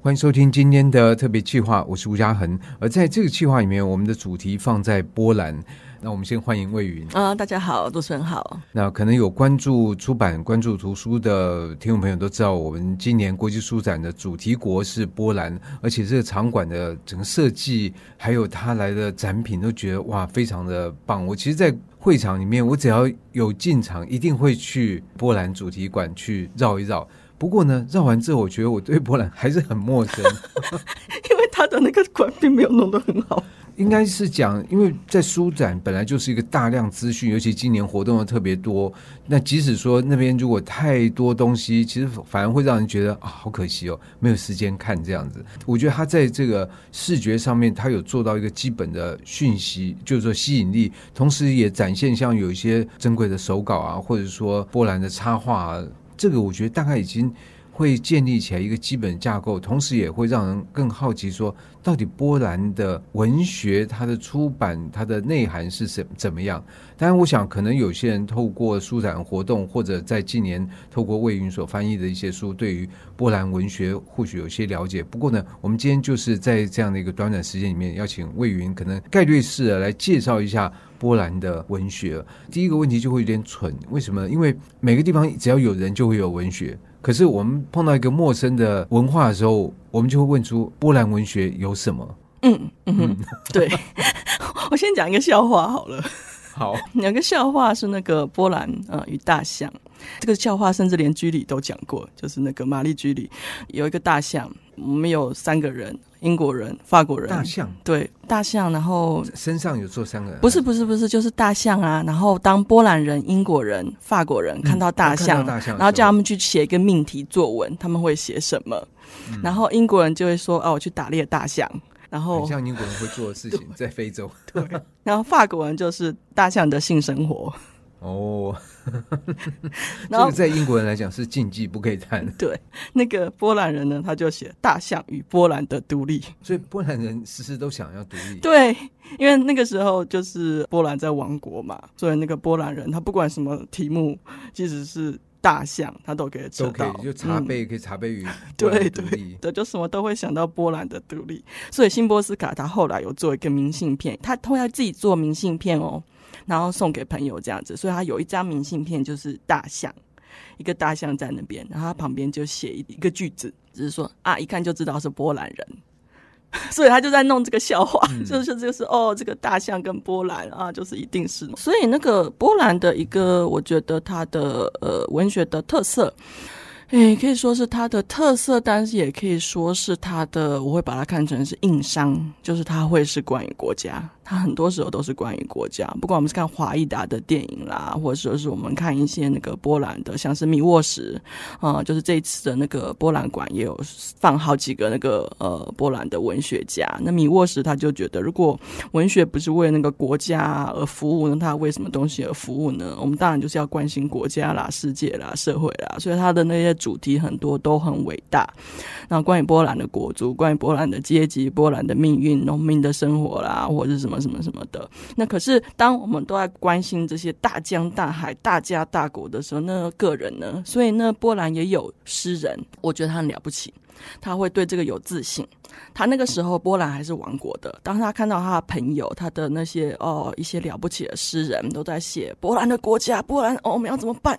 欢迎收听今天的特别计划，我是吴家恒。而在这个计划里面，我们的主题放在波兰。那我们先欢迎魏云啊，大家好，主持人好。那可能有关注出版、关注图书的听众朋友都知道，我们今年国际书展的主题国是波兰，而且这个场馆的整个设计，还有他来的展品，都觉得哇，非常的棒。我其实，在会场里面，我只要有进场，一定会去波兰主题馆去绕一绕。不过呢，绕完之后，我觉得我对波兰还是很陌生，因为他的那个馆并没有弄得很好。应该是讲，因为在书展本来就是一个大量资讯，尤其今年活动又特别多。那即使说那边如果太多东西，其实反而会让人觉得啊，好可惜哦，没有时间看这样子。我觉得他在这个视觉上面，他有做到一个基本的讯息，就是说吸引力，同时也展现像有一些珍贵的手稿啊，或者说波兰的插画啊，这个我觉得大概已经。会建立起来一个基本架构，同时也会让人更好奇说，到底波兰的文学它的出版它的内涵是怎怎么样？当然，我想可能有些人透过书展活动，或者在近年透过魏云所翻译的一些书，对于波兰文学或许有些了解。不过呢，我们今天就是在这样的一个短短时间里面，邀请魏云可能概略式的来介绍一下波兰的文学。第一个问题就会有点蠢，为什么？因为每个地方只要有人，就会有文学。可是我们碰到一个陌生的文化的时候，我们就会问出波兰文学有什么？嗯嗯，对，我先讲一个笑话好了。好，两个笑话是那个波兰呃与大象。这个笑话甚至连居里都讲过，就是那个玛丽居里有一个大象，我们有三个人。英国人、法国人，大象对大象，然后身上有坐三个人，不是不是不是，就是大象啊。然后当波兰人、英国人、法国人看到大象，嗯、大象然后叫他们去写一个命题作文，他们会写什么？嗯、然后英国人就会说：“哦，我去打猎大象。”然后像英国人会做的事情，在非洲。对，然后法国人就是大象的性生活。哦，这个在英国人来讲是禁忌，不可以谈。对，那个波兰人呢，他就写大象与波兰的独立，所以波兰人时时都想要独立。对，因为那个时候就是波兰在亡国嘛，所以那个波兰人他不管什么题目，即使是大象，他都可以知道。都可以，就茶杯、嗯、可以茶杯鱼 对对对，就什么都会想到波兰的独立。所以辛波斯卡他后来有做一个明信片，他通常自己做明信片哦。然后送给朋友这样子，所以他有一张明信片，就是大象，一个大象在那边，然后他旁边就写一个句子，只是说啊，一看就知道是波兰人，所以他就在弄这个笑话，嗯、就是就是哦，这个大象跟波兰啊，就是一定是，所以那个波兰的一个，我觉得他的呃文学的特色。哎，可以说是它的特色，但是也可以说是它的，我会把它看成是硬伤，就是它会是关于国家，它很多时候都是关于国家。不管我们是看华义达的电影啦，或者说是我们看一些那个波兰的，像是米沃什啊，就是这一次的那个波兰馆也有放好几个那个呃波兰的文学家。那米沃什他就觉得，如果文学不是为那个国家而服务，那他为什么东西而服务呢？我们当然就是要关心国家啦、世界啦、社会啦，所以他的那些。主题很多都很伟大，那关于波兰的国族，关于波兰的阶级、波兰的命运、农民的生活啦，或者是什么什么什么的。那可是当我们都在关心这些大江大海、大家大国的时候，那个人呢？所以呢，波兰也有诗人，我觉得他很了不起，他会对这个有自信。他那个时候波兰还是亡国的，当他看到他的朋友，他的那些哦一些了不起的诗人都在写波兰的国家，波兰哦我们要怎么办？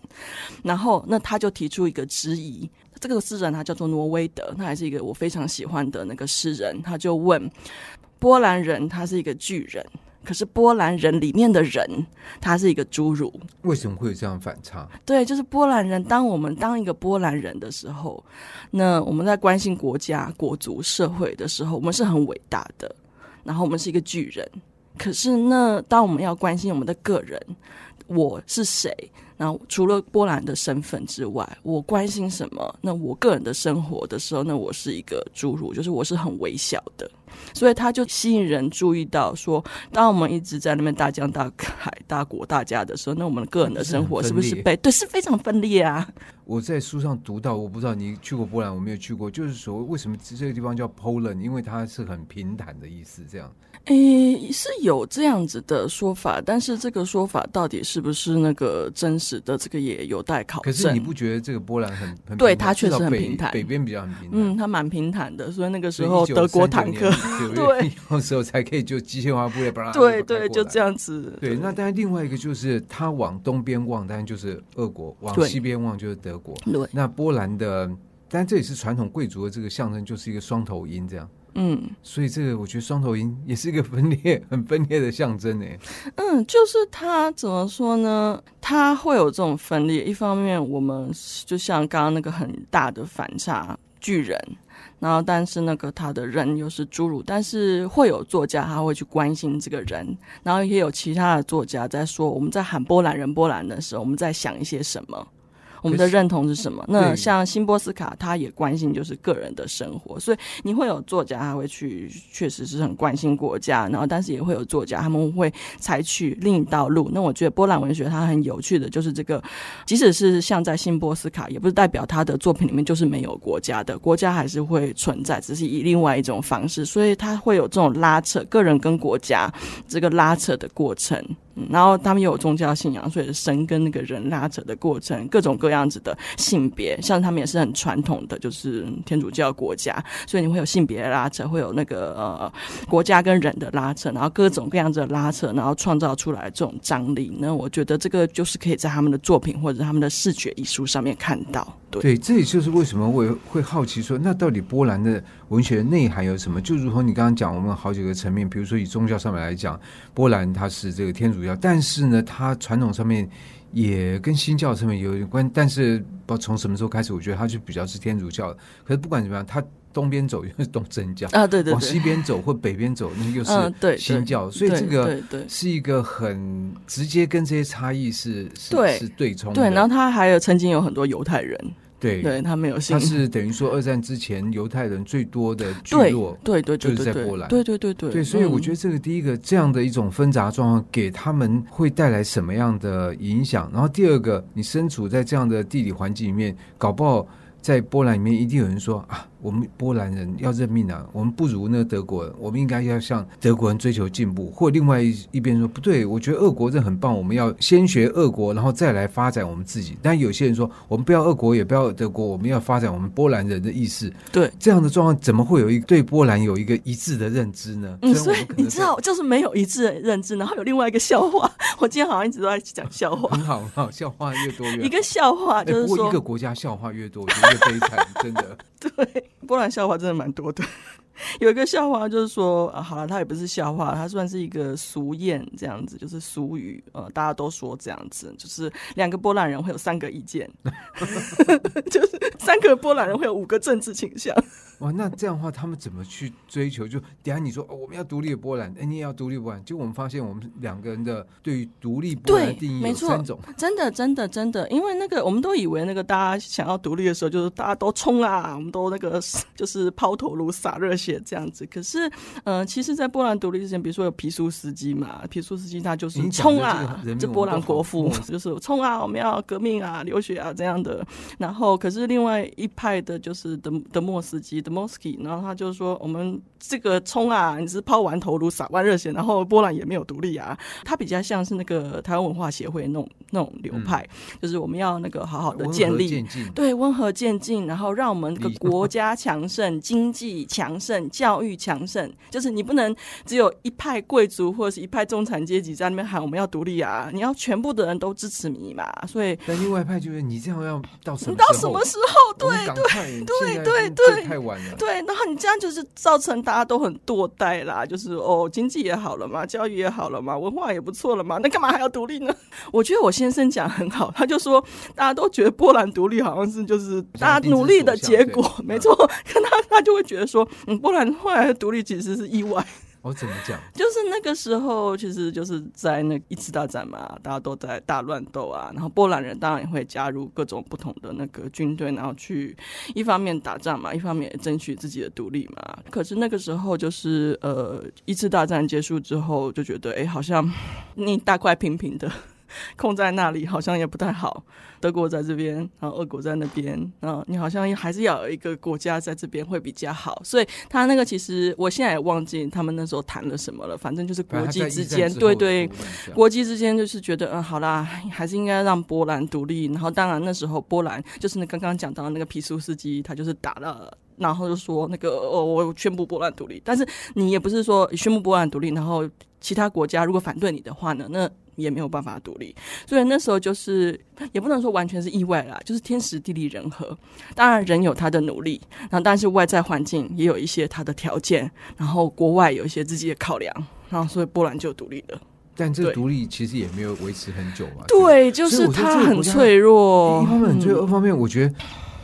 然后那他就提出一个质疑，这个诗人他叫做挪威德，他还是一个我非常喜欢的那个诗人，他就问波兰人，他是一个巨人。可是波兰人里面的人，他是一个侏儒。为什么会有这样反差？对，就是波兰人。当我们当一个波兰人的时候，那我们在关心国家、国族、社会的时候，我们是很伟大的。然后我们是一个巨人。可是那当我们要关心我们的个人，我是谁？然后除了波兰的身份之外，我关心什么？那我个人的生活的时候，那我是一个侏儒，就是我是很微小的。所以他就吸引人注意到说，当我们一直在那边大江大海、大国大家的时候，那我们个人的生活是不是被对是非常分裂啊？我在书上读到，我不知道你去过波兰，我没有去过，就是所谓为什么这个地方叫 Poland？因为它是很平坦的意思，这样。诶，是有这样子的说法，但是这个说法到底是不是那个真实实的，这个也有待考证。可是你不觉得这个波兰很很对它确实很平坦，北边比较很平坦。嗯，它蛮平坦的，所以那个时候德国坦克 对，那时候才可以就机械化部队把它对对就这样子。对，那当然另外一个就是它往东边望，当然就是俄国；往西边望就是德国。对，那波兰的，当然这也是传统贵族的这个象征，就是一个双头鹰这样。嗯，所以这个我觉得双头鹰也是一个分裂、很分裂的象征呢。嗯，就是它怎么说呢？它会有这种分裂。一方面，我们就像刚刚那个很大的反差，巨人，然后但是那个他的人又是侏儒，但是会有作家他会去关心这个人，然后也有其他的作家在说，我们在喊波兰人波兰的时候，我们在想一些什么。我们的认同是什么？那像辛波斯卡，他也关心就是个人的生活，所以你会有作家他会去，确实是很关心国家，然后但是也会有作家他们会采取另一道路。那我觉得波兰文学它很有趣的就是这个，即使是像在辛波斯卡，也不是代表他的作品里面就是没有国家的，国家还是会存在，只是以另外一种方式，所以他会有这种拉扯个人跟国家这个拉扯的过程。然后他们又有宗教信仰，所以神跟那个人拉扯的过程，各种各这样子的性别，像他们也是很传统的，就是天主教国家，所以你会有性别的拉扯，会有那个呃国家跟人的拉扯，然后各种各样子的拉扯，然后创造出来这种张力。那我觉得这个就是可以在他们的作品或者他们的视觉艺术上面看到。对，这也就是为什么我会好奇说，那到底波兰的文学内涵有什么？就如同你刚刚讲，我们好几个层面，比如说以宗教上面来讲，波兰它是这个天主教，但是呢，它传统上面也跟新教上面有点关。但是不知道从什么时候开始，我觉得它就比较是天主教的。可是不管怎么样，它东边走又是东正教啊，对对对，往西边走或北边走，那又是新教。嗯、所以这个是一个很直接跟这些差异是是对是对冲。对，然后他还有曾经有很多犹太人。对，对他没有信。他是等于说二战之前犹太人最多的聚落，对对就是在波兰，对对对对。对，所以我觉得这个第一个这样的一种纷杂状况，给他们会带来什么样的影响？然后第二个，你身处在这样的地理环境里面，搞不好在波兰里面一定有人说啊。我们波兰人要认命啊！我们不如那个德国人，我们应该要向德国人追求进步。或另外一一边说不对，我觉得俄国人很棒，我们要先学俄国，然后再来发展我们自己。但有些人说，我们不要俄国，也不要德国，我们要发展我们波兰人的意识。对，这样的状况怎么会有一对波兰有一个一致的认知呢？嗯，所以你知道，就是没有一致的认知。然后有另外一个笑话，我今天好像一直都在讲笑话。很好，很好，笑话越多越好。一个笑话就是说，欸、一个国家笑话越多，我觉得越悲惨，真的。对。波兰笑话真的蛮多的，有一个笑话就是说，啊、好了，它也不是笑话，它算是一个俗谚，这样子就是俗语，呃，大家都说这样子，就是两个波兰人会有三个意见，就是三个波兰人会有五个政治倾向。哇，那这样的话，他们怎么去追求？就等下你说、哦、我们要独立的波兰，哎，你也要独立波兰，就我们发现我们两个人的对于独立波兰的定义有三种，真的，真的，真的，因为那个我们都以为那个大家想要独立的时候，就是大家都冲啊，我们都那个就是抛头颅洒热血这样子。可是，呃，其实，在波兰独立之前，比如说有皮苏斯基嘛，皮苏斯基他就是冲啊，这波兰国父就是冲啊，我们要革命啊，流血啊这样的。然后，可是另外一派的就是德德莫斯基。Mosky，然后他就说：“我们这个冲啊，你是抛完头颅洒完热血，然后波兰也没有独立啊。他比较像是那个台湾文化协会那种那种流派，嗯、就是我们要那个好好的建立，对，温和渐进，然后让我们这个国家强盛、经济强盛、教育强盛。就是你不能只有一派贵族或者是一派中产阶级在那边喊我们要独立啊，你要全部的人都支持你嘛。所以，但另外一派就是你这样要到什么到什么时候？对对对对对，太晚。”对，然后你这样就是造成大家都很堕代啦，就是哦，经济也好了嘛，教育也好了嘛，文化也不错了嘛，那干嘛还要独立呢？我觉得我先生讲很好，他就说大家都觉得波兰独立好像是就是大家努力的结果，没错，可他他就会觉得说，嗯，波兰后来的独立其实是意外。我怎么讲？就是那个时候，其实就是在那一次大战嘛，大家都在大乱斗啊。然后波兰人当然也会加入各种不同的那个军队，然后去一方面打仗嘛，一方面争取自己的独立嘛。可是那个时候，就是呃，一次大战结束之后，就觉得哎，好像 你大块平平的。空在那里，好像也不太好。德国在这边，然后俄国在那边，嗯，你好像还是要有一个国家在这边会比较好。所以他那个其实，我现在也忘记他们那时候谈了什么了。反正就是国际之间，对对，国际之间就是觉得，嗯，好啦，还是应该让波兰独立。然后当然那时候波兰就是那刚刚讲到的那个皮苏斯基，他就是打了，然后就说那个哦，我宣布波兰独立。但是你也不是说宣布波兰独立，然后其他国家如果反对你的话呢，那。也没有办法独立，所以那时候就是也不能说完全是意外啦，就是天时地利人和。当然人有他的努力，然后但是外在环境也有一些他的条件，然后国外有一些自己的考量，然后所以波兰就独立了。但这个独立其实也没有维持很久嘛。对，就是他很脆弱。一方面很脆弱，二方面我觉得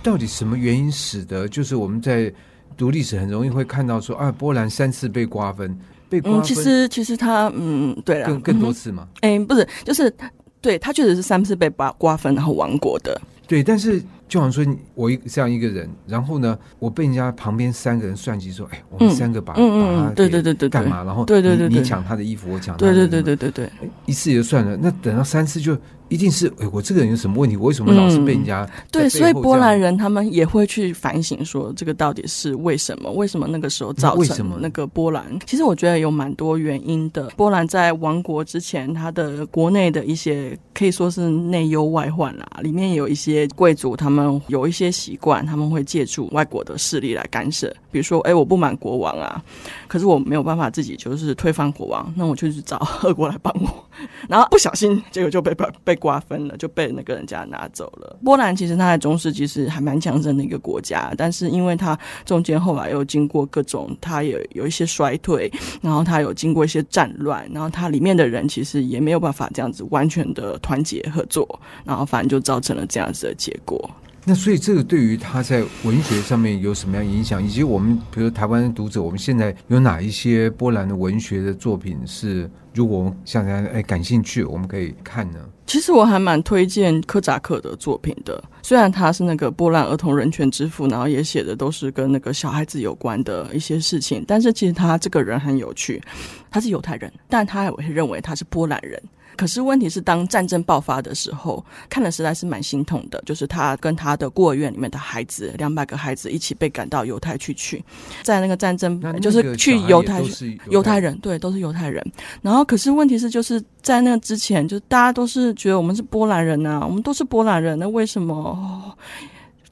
到底什么原因使得就是我们在读历史很容易会看到说啊，波兰三次被瓜分。嗯，其实其实他嗯，对了，更更多次嘛。哎、嗯，不是，就是对他确实是三次被瓜瓜分然后亡国的。对，但是就好像说，我一这样一个人，然后呢，我被人家旁边三个人算计说，哎，我们三个把、嗯、把他对对对对干嘛？然后对对对，你抢他的衣服，我抢他的对对对对对对，一次也就算了，那等到三次就。一定是哎，我这个人有什么问题？我为什么老是被人家、嗯？对，所以波兰人他们也会去反省，说这个到底是为什么？为什么那个时候造成那个波兰？其实我觉得有蛮多原因的。波兰在亡国之前，他的国内的一些可以说是内忧外患啦，里面有一些贵族，他们有一些习惯，他们会借助外国的势力来干涉。比如说，哎，我不满国王啊，可是我没有办法自己就是推翻国王，那我就去找俄国来帮我，然后不小心结果就被被被。瓜分了，就被那个人家拿走了。波兰其实它在中世纪是还蛮强盛的一个国家，但是因为它中间后来又经过各种，它也有一些衰退，然后它有经过一些战乱，然后它里面的人其实也没有办法这样子完全的团结合作，然后反正就造成了这样子的结果。那所以这个对于他在文学上面有什么样影响？以及我们比如台湾的读者，我们现在有哪一些波兰的文学的作品是，如果我们像这样哎感兴趣，我们可以看呢？其实我还蛮推荐柯扎克的作品的，虽然他是那个波兰儿童人权之父，然后也写的都是跟那个小孩子有关的一些事情，但是其实他这个人很有趣，他是犹太人，但他也会认为他是波兰人。可是问题是，当战争爆发的时候，看了实在是蛮心痛的。就是他跟他的孤儿院里面的孩子，两百个孩子一起被赶到犹太去去，在那个战争，就是去犹太犹太人，对，都是犹太人。然后，可是问题是，就是在那之前，就大家都是觉得我们是波兰人呐，我们都是波兰人，那为什么？哦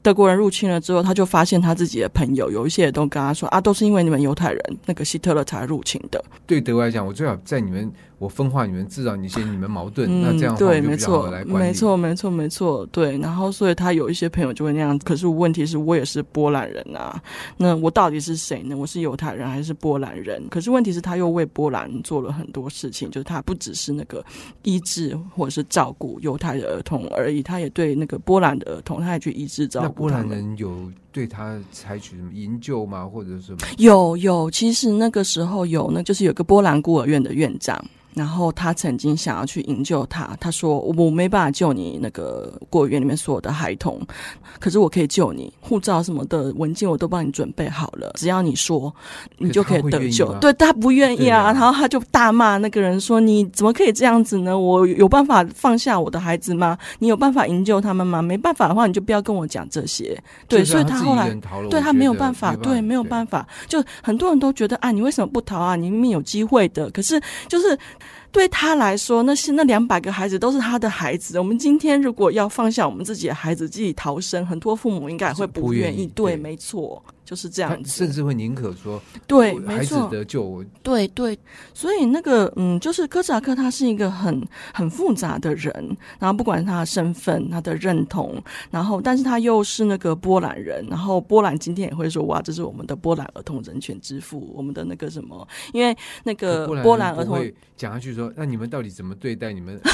德国人入侵了之后，他就发现他自己的朋友有一些也都跟他说啊，都是因为你们犹太人，那个希特勒才入侵的。对德国来讲，我最好在你们。我分化你们，制造一些你们矛盾，嗯、那这样对，没错，没错，没错，没错，对。然后，所以他有一些朋友就会那样。可是问题是我也是波兰人啊，那我到底是谁呢？我是犹太人还是波兰人？可是问题是他又为波兰做了很多事情，就是他不只是那个医治或者是照顾犹太的儿童而已，他也对那个波兰的儿童，他也去医治照顾。那波兰人有对他采取什么营救吗？或者什么？有有，其实那个时候有，那就是有个波兰孤儿院的院长。然后他曾经想要去营救他，他说：“我没办法救你那个孤儿院里面所有的孩童，可是我可以救你，护照什么的文件我都帮你准备好了，只要你说，你就可以得救。”对，他不愿意啊，然后他就大骂那个人说：“你怎么可以这样子呢？我有办法放下我的孩子吗？你有办法营救他们吗？没办法的话，你就不要跟我讲这些。”对，所以他后来对他没有办法，对，没有办法，就很多人都觉得啊，你为什么不逃啊？你明明有机会的，可是就是。对他来说，那些那两百个孩子都是他的孩子。我们今天如果要放下我们自己的孩子，自己逃生，很多父母应该会不愿意。对，没错。就是这样子，甚至会宁可说对，孩子得救。对对，所以那个嗯，就是柯扎克他是一个很很复杂的人，然后不管他的身份、他的认同，然后但是他又是那个波兰人，然后波兰今天也会说哇，这是我们的波兰儿童人权之父，我们的那个什么，因为那个波兰儿童讲下去说，那你们到底怎么对待你们？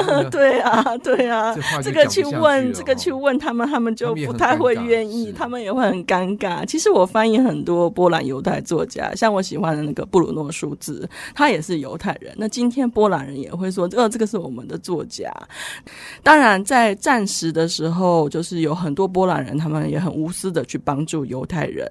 对啊，对啊，这，这个去问，这个去问他们，他们就不太会愿意，他们也会很尴尬。其实我翻译很多波兰犹太作家，像我喜欢的那个布鲁诺舒兹，他也是犹太人。那今天波兰人也会说，呃，这个是我们的作家。当然，在战时的时候，就是有很多波兰人，他们也很无私的去帮助犹太人。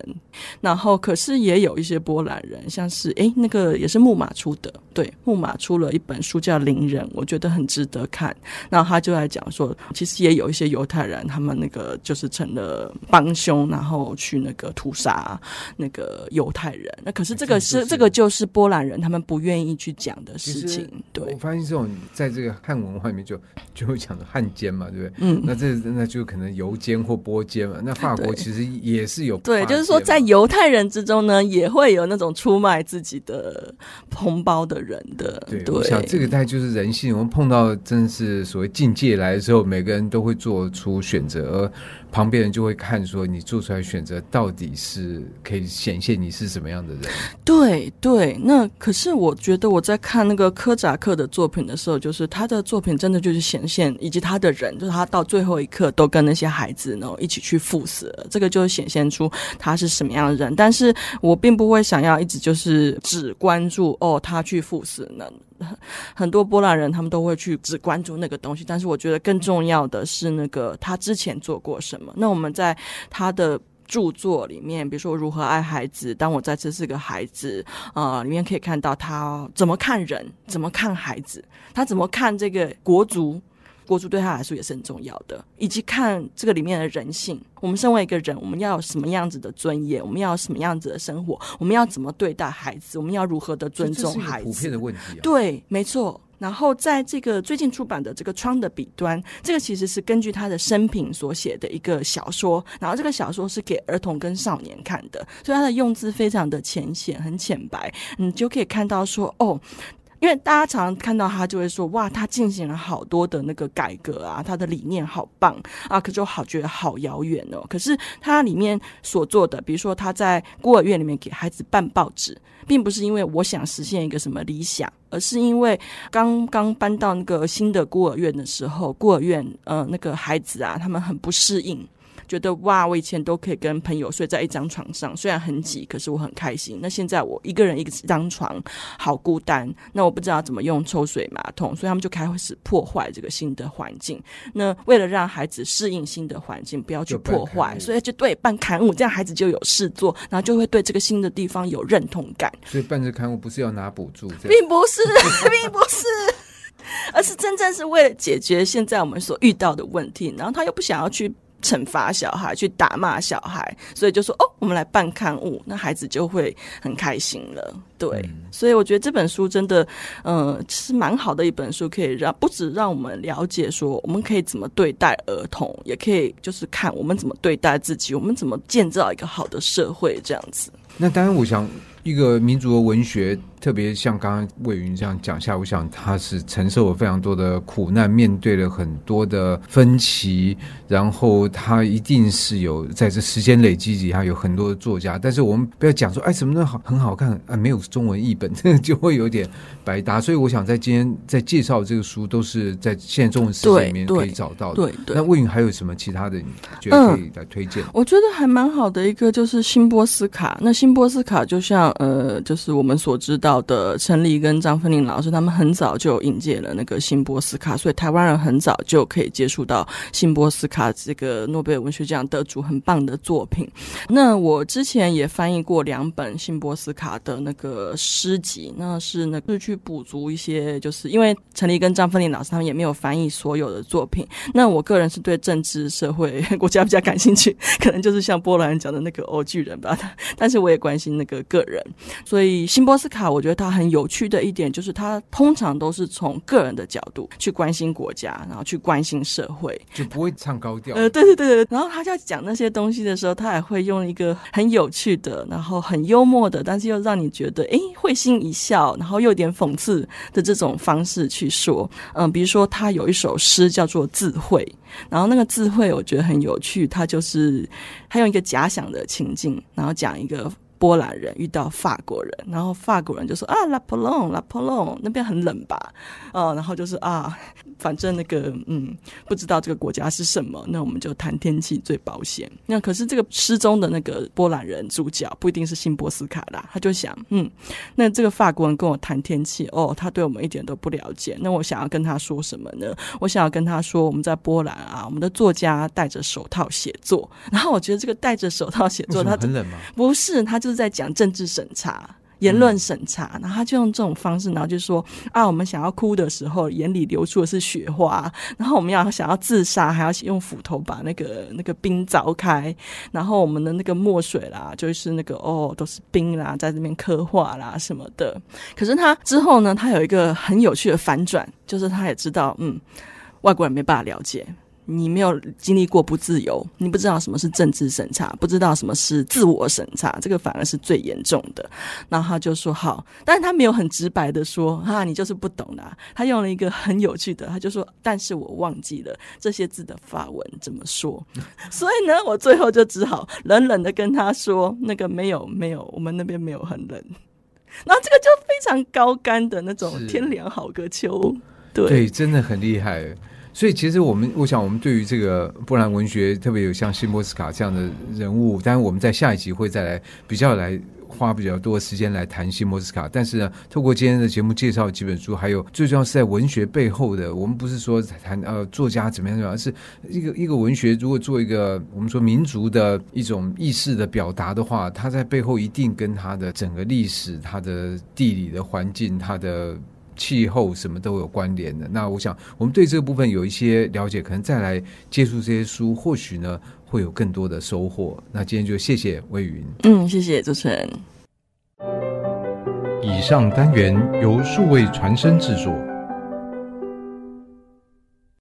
然后，可是也有一些波兰人，像是诶，那个也是木马出的，对，木马出了一本书叫《邻人》，我觉得很值得看。然后他就在讲说，其实也有一些犹太人，他们那个就是成了帮凶，然后去那个屠杀那个犹太人。那可是这个是、就是、这个就是波兰人他们不愿意去讲的事情。对，我发现这种在这个汉文化里面就就会讲的汉奸嘛，对不对？嗯，那这那就可能犹奸或波奸嘛。那法国其实也是有对，就是说在犹太人之中呢，也会有那种出卖自己的同胞的人的。对，对，我想这个大概就是人性。我们碰到真的是所谓境界来的时候，每个人都会做出选择，而旁边人就会看说你做出来选择到底是可以显现你是什么样的人。对对，那可是我觉得我在看那个柯扎克的作品的时候，就是他的作品真的就是显现，以及他的人，就是他到最后一刻都跟那些孩子呢一起去赴死了，这个就显现出他是什么样的人。但是我并不会想要一直就是只关注哦，他去赴死呢。很多波兰人他们都会去只关注那个东西，但是我觉得更重要的是那个他之前做过什么。那我们在他的著作里面，比如说《如何爱孩子》，当我再次是个孩子，啊，里面可以看到他怎么看人，怎么看孩子，他怎么看这个国足。国族对他来说也是很重要的，以及看这个里面的人性。我们身为一个人，我们要有什么样子的尊严？我们要有什么样子的生活？我们要怎么对待孩子？我们要如何的尊重孩子？普遍的问题啊。对，没错。然后在这个最近出版的这个《窗的彼端》，这个其实是根据他的生平所写的一个小说。然后这个小说是给儿童跟少年看的，所以他的用字非常的浅显，很浅白。你就可以看到说，哦。因为大家常常看到他，就会说哇，他进行了好多的那个改革啊，他的理念好棒啊，可就好觉得好遥远哦。可是他里面所做的，比如说他在孤儿院里面给孩子办报纸，并不是因为我想实现一个什么理想，而是因为刚刚搬到那个新的孤儿院的时候，孤儿院呃那个孩子啊，他们很不适应。觉得哇，我以前都可以跟朋友睡在一张床上，虽然很挤，可是我很开心。那现在我一个人一张床，好孤单。那我不知道怎么用抽水马桶，所以他们就开始破坏这个新的环境。那为了让孩子适应新的环境，不要去破坏，所以就对办刊物，这样孩子就有事做，然后就会对这个新的地方有认同感。所以办这刊物不是要拿补助，并不是，并不是，而是真正是为了解决现在我们所遇到的问题。然后他又不想要去。惩罚小孩，去打骂小孩，所以就说哦，我们来办刊物，那孩子就会很开心了。对，嗯、所以我觉得这本书真的，嗯、呃，是蛮好的一本书，可以让不止让我们了解说我们可以怎么对待儿童，也可以就是看我们怎么对待自己，我们怎么建造一个好的社会这样子。那当然，我想一个民族的文学。特别像刚刚魏云这样讲下，我想他是承受了非常多的苦难，面对了很多的分歧，然后他一定是有在这时间累积底下有很多的作家。但是我们不要讲说，哎，什么都好很好看啊，没有中文译本，这个就会有点白搭。所以我想在今天在介绍这个书，都是在现在中文世界里面可以找到的。那魏云还有什么其他的你觉得可以来推荐？嗯，我觉得还蛮好的一个就是新波斯卡。那新波斯卡就像呃，就是我们所知道。的陈黎跟张奋麟老师，他们很早就引进了那个辛波斯卡，所以台湾人很早就可以接触到辛波斯卡这个诺贝尔文学奖得主很棒的作品。那我之前也翻译过两本辛波斯卡的那个诗集，那是那个去补足一些，就是因为陈黎跟张奋麟老师他们也没有翻译所有的作品。那我个人是对政治、社会、国家比较感兴趣，可能就是像波兰讲的那个欧巨人吧。但是我也关心那个个人，所以辛波斯卡我。我觉得他很有趣的一点就是，他通常都是从个人的角度去关心国家，然后去关心社会，就不会唱高调。呃，对对对对。然后他在讲那些东西的时候，他也会用一个很有趣的，然后很幽默的，但是又让你觉得哎会心一笑，然后又有点讽刺的这种方式去说。嗯、呃，比如说他有一首诗叫做《智慧》，然后那个智慧我觉得很有趣，他就是他用一个假想的情境，然后讲一个。波兰人遇到法国人，然后法国人就说啊，La Pologne，La Pologne，那边很冷吧？哦，然后就是啊，反正那个嗯，不知道这个国家是什么，那我们就谈天气最保险。那可是这个失踪的那个波兰人主角不一定是辛波斯卡啦，他就想，嗯，那这个法国人跟我谈天气，哦，他对我们一点都不了解。那我想要跟他说什么呢？我想要跟他说，我们在波兰啊，我们的作家戴着手套写作。然后我觉得这个戴着手套写作，他很冷吗？不是，他就是在讲政治审查。言论审查，然后他就用这种方式，然后就说啊，我们想要哭的时候，眼里流出的是雪花；然后我们要想要自杀，还要用斧头把那个那个冰凿开；然后我们的那个墨水啦，就是那个哦，都是冰啦，在这边刻画啦什么的。可是他之后呢，他有一个很有趣的反转，就是他也知道，嗯，外国人没办法了解。你没有经历过不自由，你不知道什么是政治审查，不知道什么是自我审查，这个反而是最严重的。然后他就说好，但是他没有很直白的说哈，你就是不懂啊。他用了一个很有趣的，他就说，但是我忘记了这些字的法文怎么说，所以呢，我最后就只好冷冷的跟他说，那个没有没有，我们那边没有很冷。然后这个就非常高干的那种天凉好个秋，对对，真的很厉害。所以，其实我们，我想，我们对于这个波兰文学，特别有像辛波斯卡这样的人物，当然我们在下一集会再来比较来花比较多时间来谈辛波斯卡。但是呢，透过今天的节目介绍几本书，还有最重要是在文学背后的，我们不是说谈呃作家怎么样，而是一个一个文学，如果做一个我们说民族的一种意识的表达的话，它在背后一定跟它的整个历史、它的地理的环境、它的。气候什么都有关联的。那我想，我们对这个部分有一些了解，可能再来接触这些书，或许呢会有更多的收获。那今天就谢谢魏云，嗯，谢谢主持人。以上单元由数位传声制作。